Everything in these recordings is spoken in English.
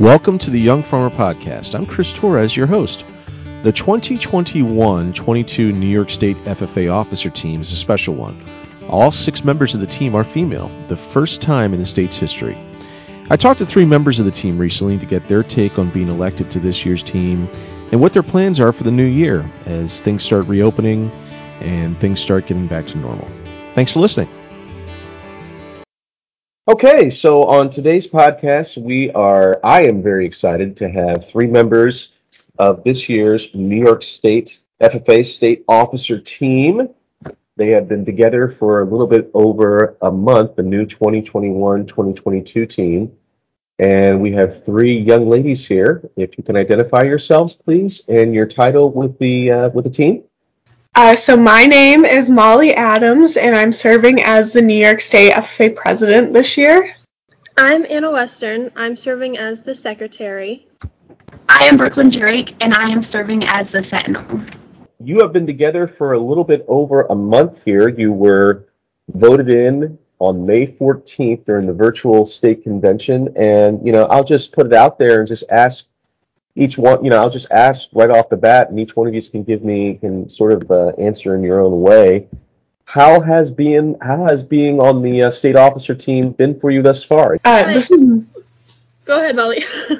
Welcome to the Young Farmer Podcast. I'm Chris Torres, your host. The 2021 22 New York State FFA officer team is a special one. All six members of the team are female, the first time in the state's history. I talked to three members of the team recently to get their take on being elected to this year's team and what their plans are for the new year as things start reopening and things start getting back to normal. Thanks for listening. Okay, so on today's podcast, we are, I am very excited to have three members of this year's New York State FFA State Officer Team. They have been together for a little bit over a month, the new 2021 2022 team. And we have three young ladies here. If you can identify yourselves, please, and your title with the uh, with the team. Uh, so my name is Molly Adams, and I'm serving as the New York State FFA president this year. I'm Anna Western. I'm serving as the secretary. I am Brooklyn Drake, and I am serving as the sentinel. You have been together for a little bit over a month here. You were voted in on May 14th during the virtual state convention, and you know I'll just put it out there and just ask each one, you know, I'll just ask right off the bat, and each one of you can give me can sort of uh, answer in your own way. How has being how has being on the uh, state officer team been for you thus far? Uh, this is Go ahead, Molly.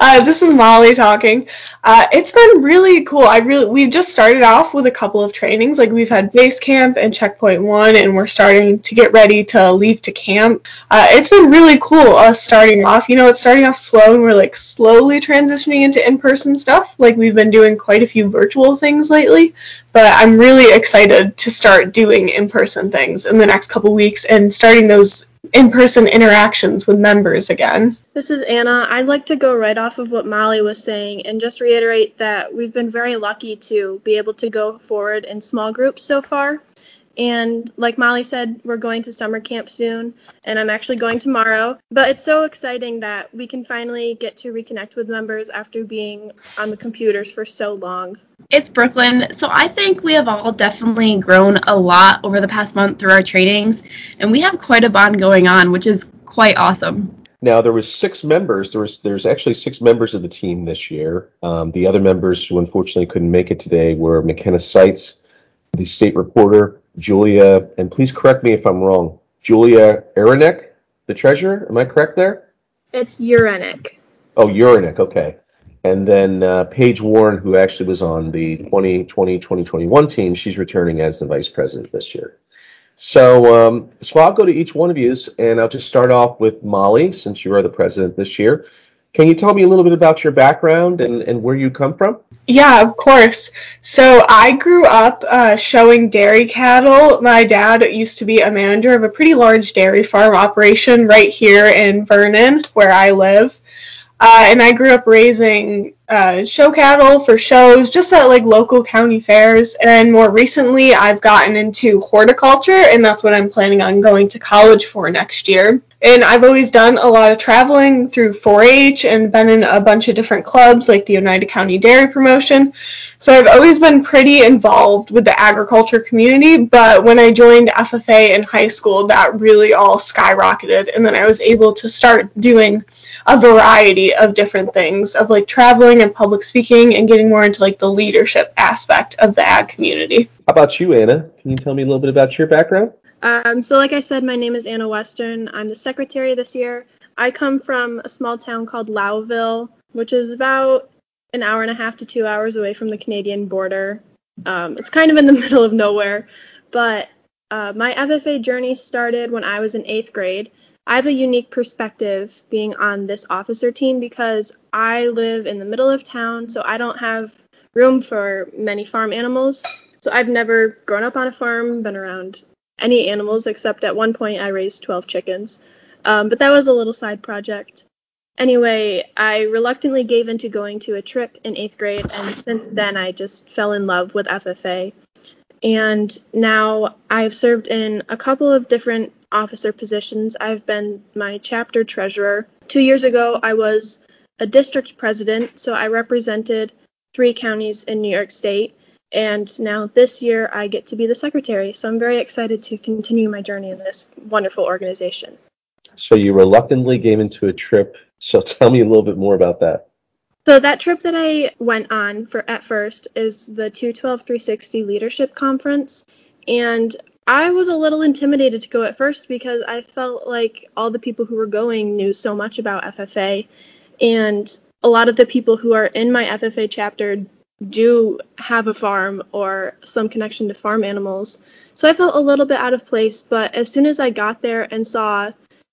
uh, this is Molly talking. Uh, it's been really cool. I really we've just started off with a couple of trainings. Like we've had base camp and checkpoint one, and we're starting to get ready to leave to camp. Uh, it's been really cool us starting off. You know, it's starting off slow, and we're like slowly transitioning into in-person stuff. Like we've been doing quite a few virtual things lately, but I'm really excited to start doing in-person things in the next couple weeks and starting those in-person interactions with members again. This is Anna. I'd like to go right off of what Molly was saying and just reiterate that we've been very lucky to be able to go forward in small groups so far. And like Molly said, we're going to summer camp soon, and I'm actually going tomorrow. But it's so exciting that we can finally get to reconnect with members after being on the computers for so long. It's Brooklyn. So I think we have all definitely grown a lot over the past month through our trainings, and we have quite a bond going on, which is quite awesome. Now there was six members. There was there's actually six members of the team this year. Um, the other members who unfortunately couldn't make it today were McKenna Seitz, the state reporter, Julia, and please correct me if I'm wrong, Julia Aronek, the treasurer. Am I correct there? It's Uranek. Oh, Uranek. Okay. And then uh, Paige Warren, who actually was on the 2020-2021 team, she's returning as the vice president this year. So, um, so I'll go to each one of you, and I'll just start off with Molly, since you are the president this year. Can you tell me a little bit about your background and, and where you come from? Yeah, of course. So I grew up uh, showing dairy cattle. My dad used to be a manager of a pretty large dairy farm operation right here in Vernon, where I live. Uh, and I grew up raising uh, show cattle for shows just at like local county fairs. And more recently, I've gotten into horticulture, and that's what I'm planning on going to college for next year. And I've always done a lot of traveling through 4 H and been in a bunch of different clubs like the Oneida County Dairy Promotion. So I've always been pretty involved with the agriculture community, but when I joined FFA in high school, that really all skyrocketed. And then I was able to start doing a variety of different things of like traveling and public speaking and getting more into like the leadership aspect of the ag community. How about you, Anna? Can you tell me a little bit about your background? Um, so, like I said, my name is Anna Western. I'm the secretary this year. I come from a small town called Lowville, which is about an hour and a half to two hours away from the Canadian border. Um, it's kind of in the middle of nowhere, but uh, my FFA journey started when I was in eighth grade. I have a unique perspective being on this officer team because I live in the middle of town, so I don't have room for many farm animals. So I've never grown up on a farm, been around any animals except at one point I raised 12 chickens. Um, but that was a little side project. Anyway, I reluctantly gave into going to a trip in eighth grade, and since then I just fell in love with FFA. And now I've served in a couple of different officer positions. I've been my chapter treasurer. Two years ago, I was a district president, so I represented three counties in New York State. And now this year, I get to be the secretary. So I'm very excited to continue my journey in this wonderful organization. So you reluctantly gave into a trip. So tell me a little bit more about that. So that trip that I went on for at first is the 212 360 Leadership Conference, and I was a little intimidated to go at first because I felt like all the people who were going knew so much about FFA, and a lot of the people who are in my FFA chapter do have a farm or some connection to farm animals. So I felt a little bit out of place, but as soon as I got there and saw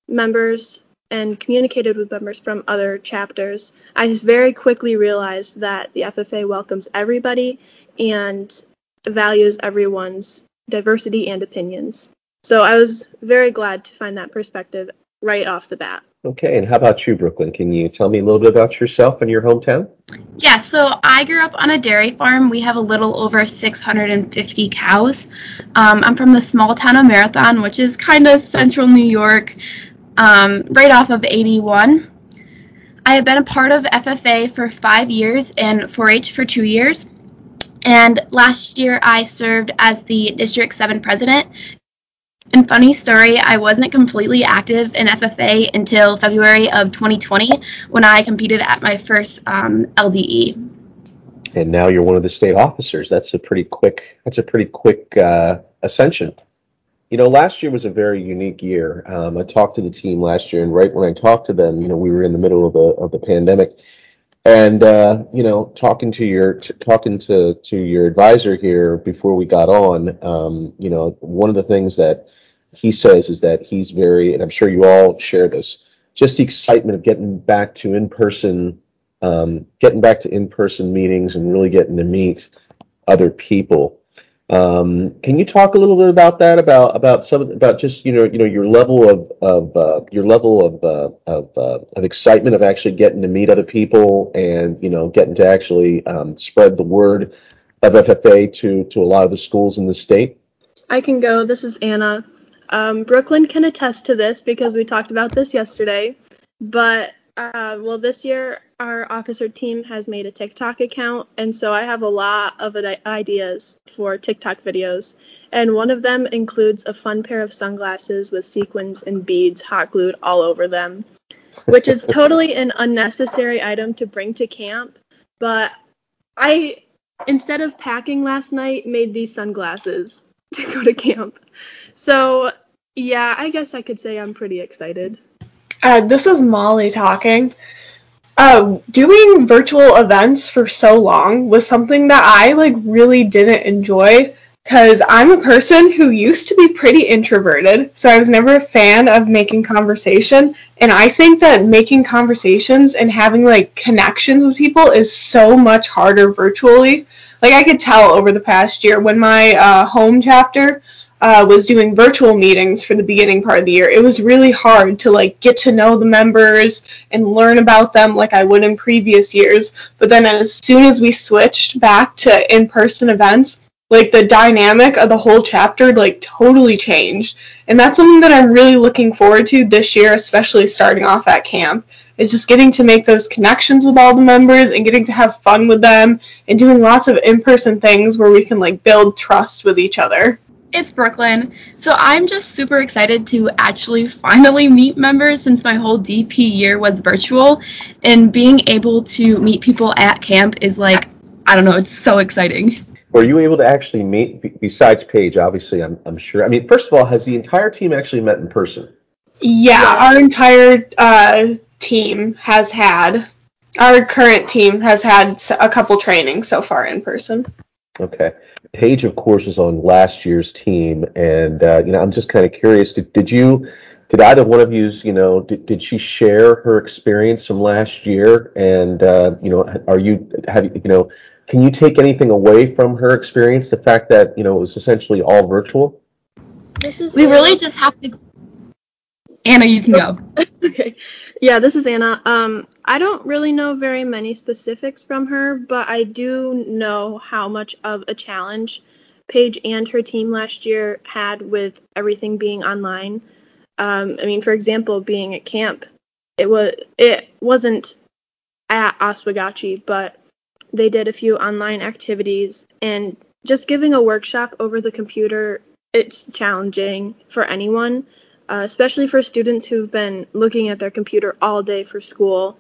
members and communicated with members from other chapters, I just very quickly realized that the FFA welcomes everybody and values everyone's diversity and opinions. So I was very glad to find that perspective right off the bat. Okay, and how about you, Brooklyn? Can you tell me a little bit about yourself and your hometown? Yeah, so I grew up on a dairy farm. We have a little over 650 cows. Um, I'm from the small town of Marathon, which is kind of central New York, um, right off of 81. I have been a part of FFA for five years and 4 H for two years. And last year I served as the District 7 president. And funny story, I wasn't completely active in FFA until February of 2020 when I competed at my first um, LDE. And now you're one of the state officers. That's a pretty quick. That's a pretty quick uh, ascension. You know, last year was a very unique year. Um, I talked to the team last year, and right when I talked to them, you know, we were in the middle of the of the pandemic, and uh, you know, talking to your t- talking to to your advisor here before we got on, um, you know, one of the things that he says is that he's very, and I'm sure you all share this, just the excitement of getting back to in person, um, getting back to in person meetings and really getting to meet other people. Um, can you talk a little bit about that? About about some about just you know you know your level of of uh, your level of uh, of uh, of excitement of actually getting to meet other people and you know getting to actually um, spread the word of FFA to to a lot of the schools in the state. I can go. This is Anna. Um, Brooklyn can attest to this because we talked about this yesterday. But uh, well, this year our officer team has made a TikTok account, and so I have a lot of ideas for TikTok videos. And one of them includes a fun pair of sunglasses with sequins and beads hot glued all over them, which is totally an unnecessary item to bring to camp. But I, instead of packing last night, made these sunglasses to go to camp. So, yeah, I guess I could say I'm pretty excited. Uh, this is Molly talking. Uh, doing virtual events for so long was something that I like really didn't enjoy because I'm a person who used to be pretty introverted, so I was never a fan of making conversation. And I think that making conversations and having like connections with people is so much harder virtually. Like I could tell over the past year when my uh, home chapter uh, was doing virtual meetings for the beginning part of the year, it was really hard to like get to know the members and learn about them like I would in previous years. But then as soon as we switched back to in-person events, like the dynamic of the whole chapter like totally changed. And that's something that I'm really looking forward to this year, especially starting off at camp. Is just getting to make those connections with all the members and getting to have fun with them and doing lots of in-person things where we can like build trust with each other. It's Brooklyn. So I'm just super excited to actually finally meet members since my whole DP year was virtual. And being able to meet people at camp is like, I don't know, it's so exciting. Were you able to actually meet, besides Paige, obviously, I'm, I'm sure. I mean, first of all, has the entire team actually met in person? Yeah, our entire uh, team has had, our current team has had a couple trainings so far in person. Okay. Paige, of course, was on last year's team, and uh, you know, I'm just kind of curious. Did, did you, did either one of you, you know, did, did she share her experience from last year? And uh, you know, are you, have you, you know, can you take anything away from her experience? The fact that you know it was essentially all virtual. This is we really just have to. Anna, you can go. okay. Yeah, this is Anna. Um, I don't really know very many specifics from her, but I do know how much of a challenge Paige and her team last year had with everything being online. Um, I mean, for example, being at camp, it was it wasn't at Oswegatchie, but they did a few online activities and just giving a workshop over the computer. It's challenging for anyone uh, especially for students who've been looking at their computer all day for school.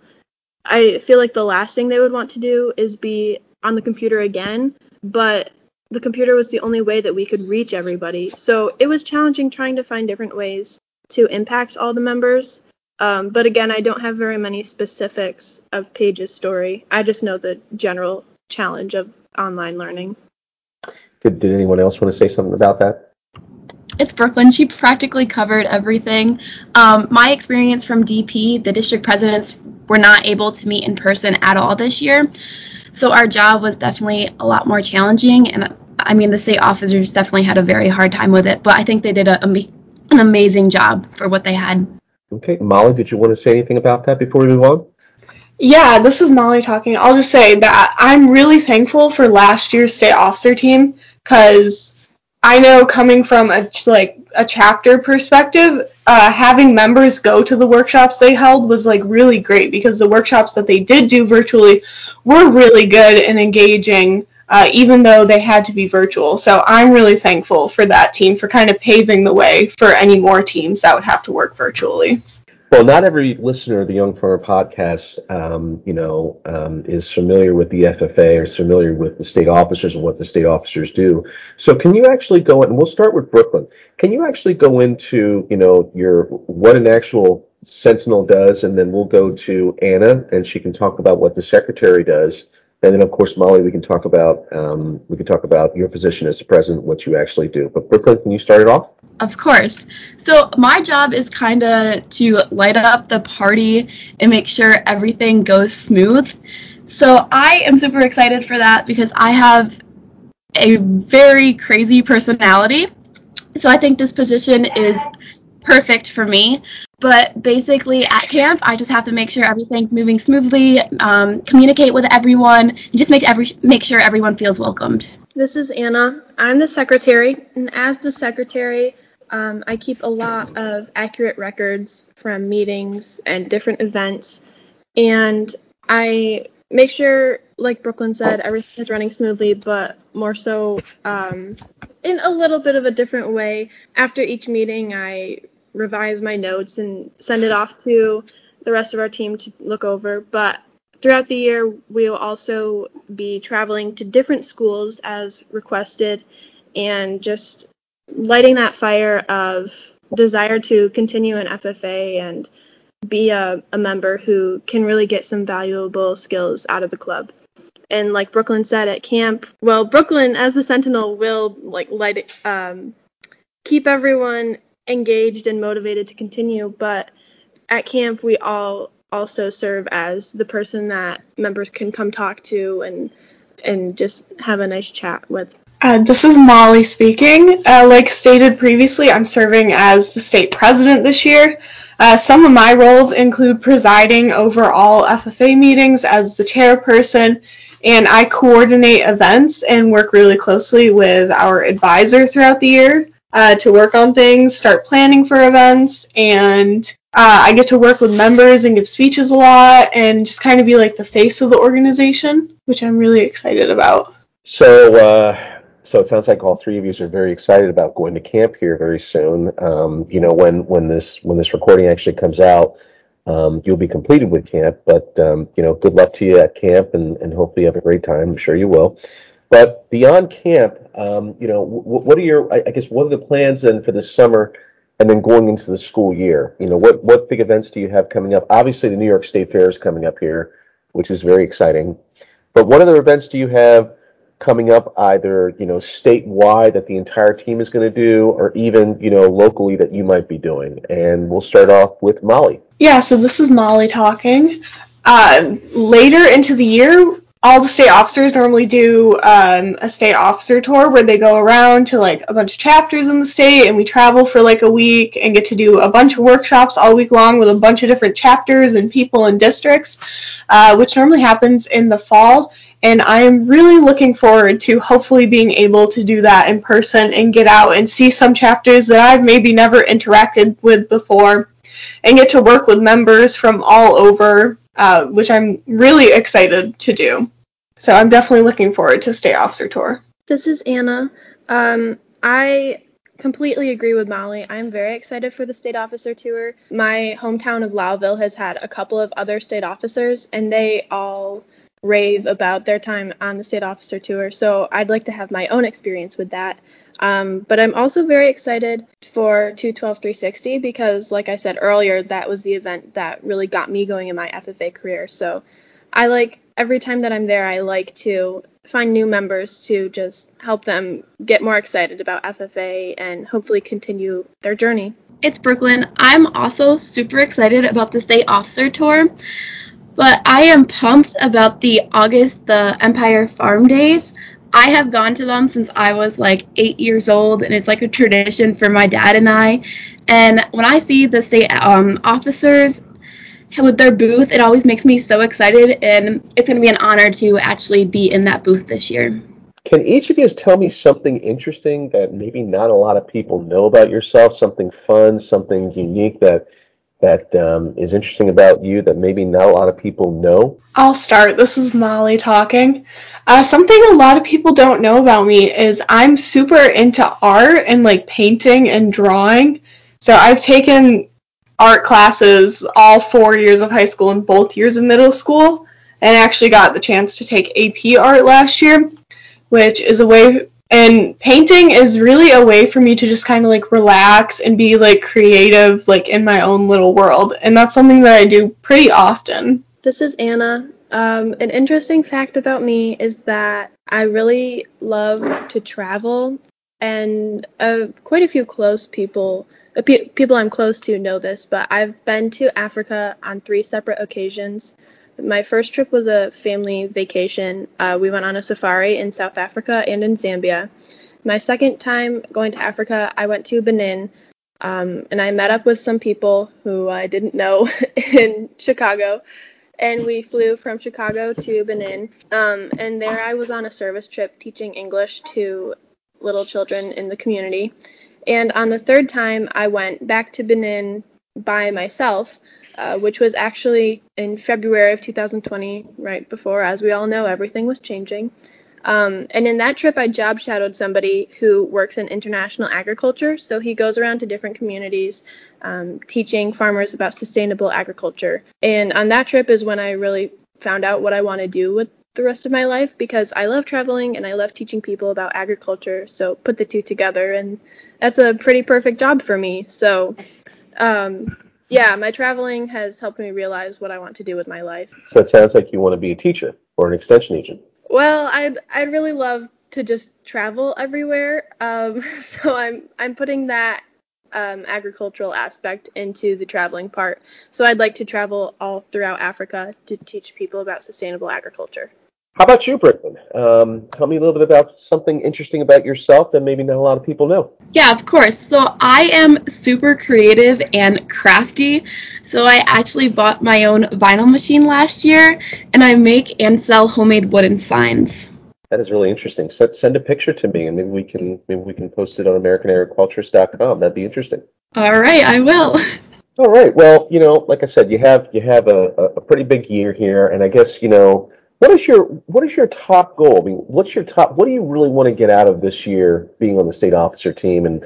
I feel like the last thing they would want to do is be on the computer again, but the computer was the only way that we could reach everybody. So it was challenging trying to find different ways to impact all the members. Um, but again, I don't have very many specifics of Paige's story. I just know the general challenge of online learning. Did, did anyone else want to say something about that? It's Brooklyn. She practically covered everything. Um, my experience from DP, the district presidents were not able to meet in person at all this year. So our job was definitely a lot more challenging. And I mean, the state officers definitely had a very hard time with it. But I think they did a, an amazing job for what they had. Okay. Molly, did you want to say anything about that before we move on? Yeah, this is Molly talking. I'll just say that I'm really thankful for last year's state officer team because I know coming from a like a chapter perspective, uh, having members go to the workshops they held was like really great because the workshops that they did do virtually were really good and engaging, uh, even though they had to be virtual. So I'm really thankful for that team for kind of paving the way for any more teams that would have to work virtually. Well, not every listener of the Young Farmer podcast, um, you know, um, is familiar with the FFA or is familiar with the state officers and what the state officers do. So, can you actually go in? And we'll start with Brooklyn. Can you actually go into, you know, your what an actual Sentinel does, and then we'll go to Anna, and she can talk about what the secretary does, and then of course Molly, we can talk about um, we can talk about your position as the president, what you actually do. But Brooklyn, can you start it off? Of course. So my job is kind of to light up the party and make sure everything goes smooth. So I am super excited for that because I have a very crazy personality. So I think this position is perfect for me. But basically, at camp, I just have to make sure everything's moving smoothly, um, communicate with everyone, and just make every make sure everyone feels welcomed. This is Anna. I'm the secretary, and as the secretary, um, I keep a lot of accurate records from meetings and different events, and I make sure, like Brooklyn said, everything is running smoothly, but more so um, in a little bit of a different way. After each meeting, I revise my notes and send it off to the rest of our team to look over. But throughout the year, we will also be traveling to different schools as requested and just lighting that fire of desire to continue in FFA and be a, a member who can really get some valuable skills out of the club. And like Brooklyn said at camp, well, Brooklyn as the Sentinel will like light um, keep everyone engaged and motivated to continue. But at camp, we all also serve as the person that members can come talk to and and just have a nice chat with. Uh, this is Molly speaking. Uh, like stated previously, I'm serving as the state president this year. Uh, some of my roles include presiding over all FFA meetings as the chairperson, and I coordinate events and work really closely with our advisor throughout the year uh, to work on things, start planning for events, and uh, I get to work with members and give speeches a lot and just kind of be like the face of the organization, which I'm really excited about. So, uh, so it sounds like all three of you are very excited about going to camp here very soon. Um, you know, when when this when this recording actually comes out, um, you'll be completed with camp. But um, you know, good luck to you at camp, and, and hopefully you have a great time. I'm sure you will. But beyond camp, um, you know, w- what are your, I guess, what are the plans then for this summer, and then going into the school year? You know, what what big events do you have coming up? Obviously, the New York State Fair is coming up here, which is very exciting. But what other events do you have coming up, either you know, statewide that the entire team is going to do, or even you know, locally that you might be doing? And we'll start off with Molly. Yeah, so this is Molly talking. Uh, later into the year, all the state officers normally do um, a state officer tour where they go around to like a bunch of chapters in the state and we travel for like a week and get to do a bunch of workshops all week long with a bunch of different chapters and people and districts uh, which normally happens in the fall and i am really looking forward to hopefully being able to do that in person and get out and see some chapters that i've maybe never interacted with before and get to work with members from all over uh, which I'm really excited to do. So I'm definitely looking forward to State Officer Tour. This is Anna. Um, I completely agree with Molly. I'm very excited for the state officer tour. My hometown of Lowville has had a couple of other state officers, and they all rave about their time on the state officer tour. So I'd like to have my own experience with that. Um, but I'm also very excited for 212 360 because, like I said earlier, that was the event that really got me going in my FFA career. So I like every time that I'm there, I like to find new members to just help them get more excited about FFA and hopefully continue their journey. It's Brooklyn. I'm also super excited about the state officer tour, but I am pumped about the August the Empire Farm Days. I have gone to them since I was like eight years old, and it's like a tradition for my dad and I. And when I see the state um, officers with their booth, it always makes me so excited, and it's going to be an honor to actually be in that booth this year. Can each of you tell me something interesting that maybe not a lot of people know about yourself? Something fun, something unique that that um, is interesting about you that maybe not a lot of people know? I'll start. This is Molly talking. Uh, something a lot of people don't know about me is I'm super into art and like painting and drawing. So I've taken art classes all four years of high school and both years of middle school, and actually got the chance to take AP art last year, which is a way. And painting is really a way for me to just kind of like relax and be like creative, like in my own little world. And that's something that I do pretty often. This is Anna. Um, an interesting fact about me is that I really love to travel, and uh, quite a few close people uh, people I'm close to know this, but I've been to Africa on three separate occasions. My first trip was a family vacation. Uh, we went on a safari in South Africa and in Zambia. My second time going to Africa, I went to Benin, um, and I met up with some people who I didn't know in Chicago. And we flew from Chicago to Benin. Um, and there I was on a service trip teaching English to little children in the community. And on the third time, I went back to Benin by myself, uh, which was actually in February of 2020, right before, as we all know, everything was changing. Um, and in that trip, I job shadowed somebody who works in international agriculture. So he goes around to different communities um, teaching farmers about sustainable agriculture. And on that trip is when I really found out what I want to do with the rest of my life because I love traveling and I love teaching people about agriculture. So put the two together, and that's a pretty perfect job for me. So, um, yeah, my traveling has helped me realize what I want to do with my life. So it sounds like you want to be a teacher or an extension agent. Well, I'd I'd really love to just travel everywhere. Um, so I'm I'm putting that um, agricultural aspect into the traveling part. So I'd like to travel all throughout Africa to teach people about sustainable agriculture. How about you, Brooklyn? Um, tell me a little bit about something interesting about yourself that maybe not a lot of people know. Yeah, of course. So I am super creative and crafty. So I actually bought my own vinyl machine last year, and I make and sell homemade wooden signs. That is really interesting. Send, send a picture to me, and maybe we can maybe we can post it on AmericanAgriculturist.com. That'd be interesting. All right, I will. All right. Well, you know, like I said, you have you have a, a pretty big year here, and I guess you know what is your what is your top goal? I mean, what's your top? What do you really want to get out of this year being on the state officer team? And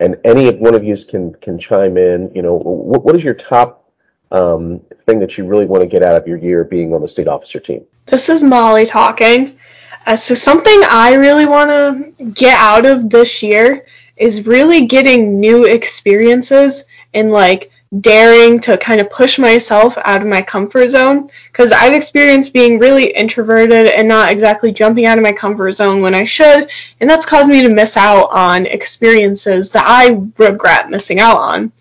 and any of one of you can can chime in. You know, what, what is your top um, thing that you really want to get out of your year being on the state officer team? This is Molly talking. Uh, so something I really want to get out of this year is really getting new experiences and like daring to kind of push myself out of my comfort zone because I've experienced being really introverted and not exactly jumping out of my comfort zone when I should, and that's caused me to miss out on experiences that I regret missing out on.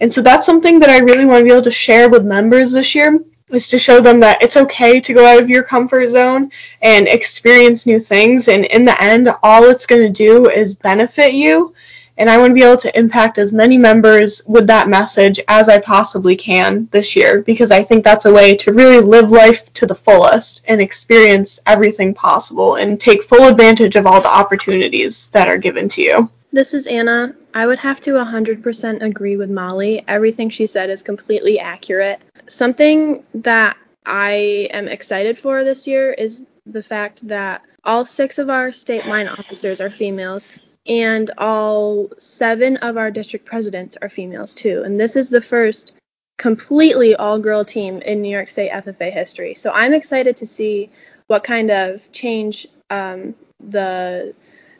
And so that's something that I really want to be able to share with members this year is to show them that it's okay to go out of your comfort zone and experience new things and in the end all it's going to do is benefit you and I want to be able to impact as many members with that message as I possibly can this year because I think that's a way to really live life to the fullest and experience everything possible and take full advantage of all the opportunities that are given to you. This is Anna. I would have to 100% agree with Molly. Everything she said is completely accurate. Something that I am excited for this year is the fact that all six of our state line officers are females and all seven of our district presidents are females too. And this is the first completely all girl team in New York State FFA history. So I'm excited to see what kind of change um, the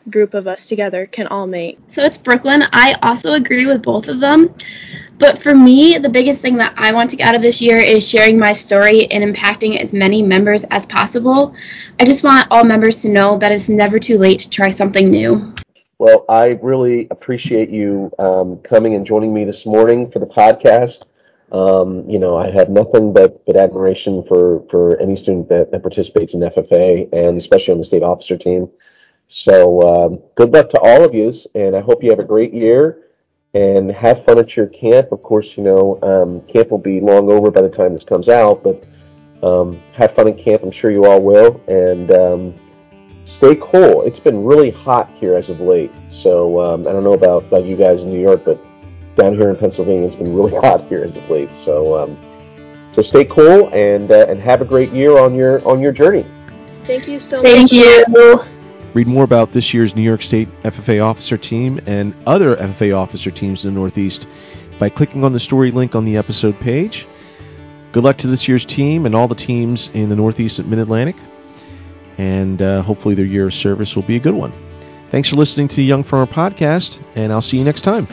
group of us together can all make. So it's Brooklyn. I also agree with both of them. But for me, the biggest thing that I want to get out of this year is sharing my story and impacting as many members as possible. I just want all members to know that it's never too late to try something new. Well, I really appreciate you um, coming and joining me this morning for the podcast. Um, you know, I have nothing but, but admiration for, for any student that, that participates in FFA and especially on the state officer team. So um, good luck to all of you, and I hope you have a great year and have fun at your camp. Of course, you know, um, camp will be long over by the time this comes out, but um, have fun in camp. I'm sure you all will, and um, stay cool. It's been really hot here as of late, so um, I don't know about, about you guys in New York, but down here in Pennsylvania, it's been really hot here as of late. So, um, so stay cool and uh, and have a great year on your on your journey. Thank you so Thank much. Thank you. Read more about this year's New York State FFA officer team and other FFA officer teams in the Northeast by clicking on the story link on the episode page. Good luck to this year's team and all the teams in the Northeast and Mid Atlantic, and uh, hopefully their year of service will be a good one. Thanks for listening to the Young Farmer Podcast, and I'll see you next time.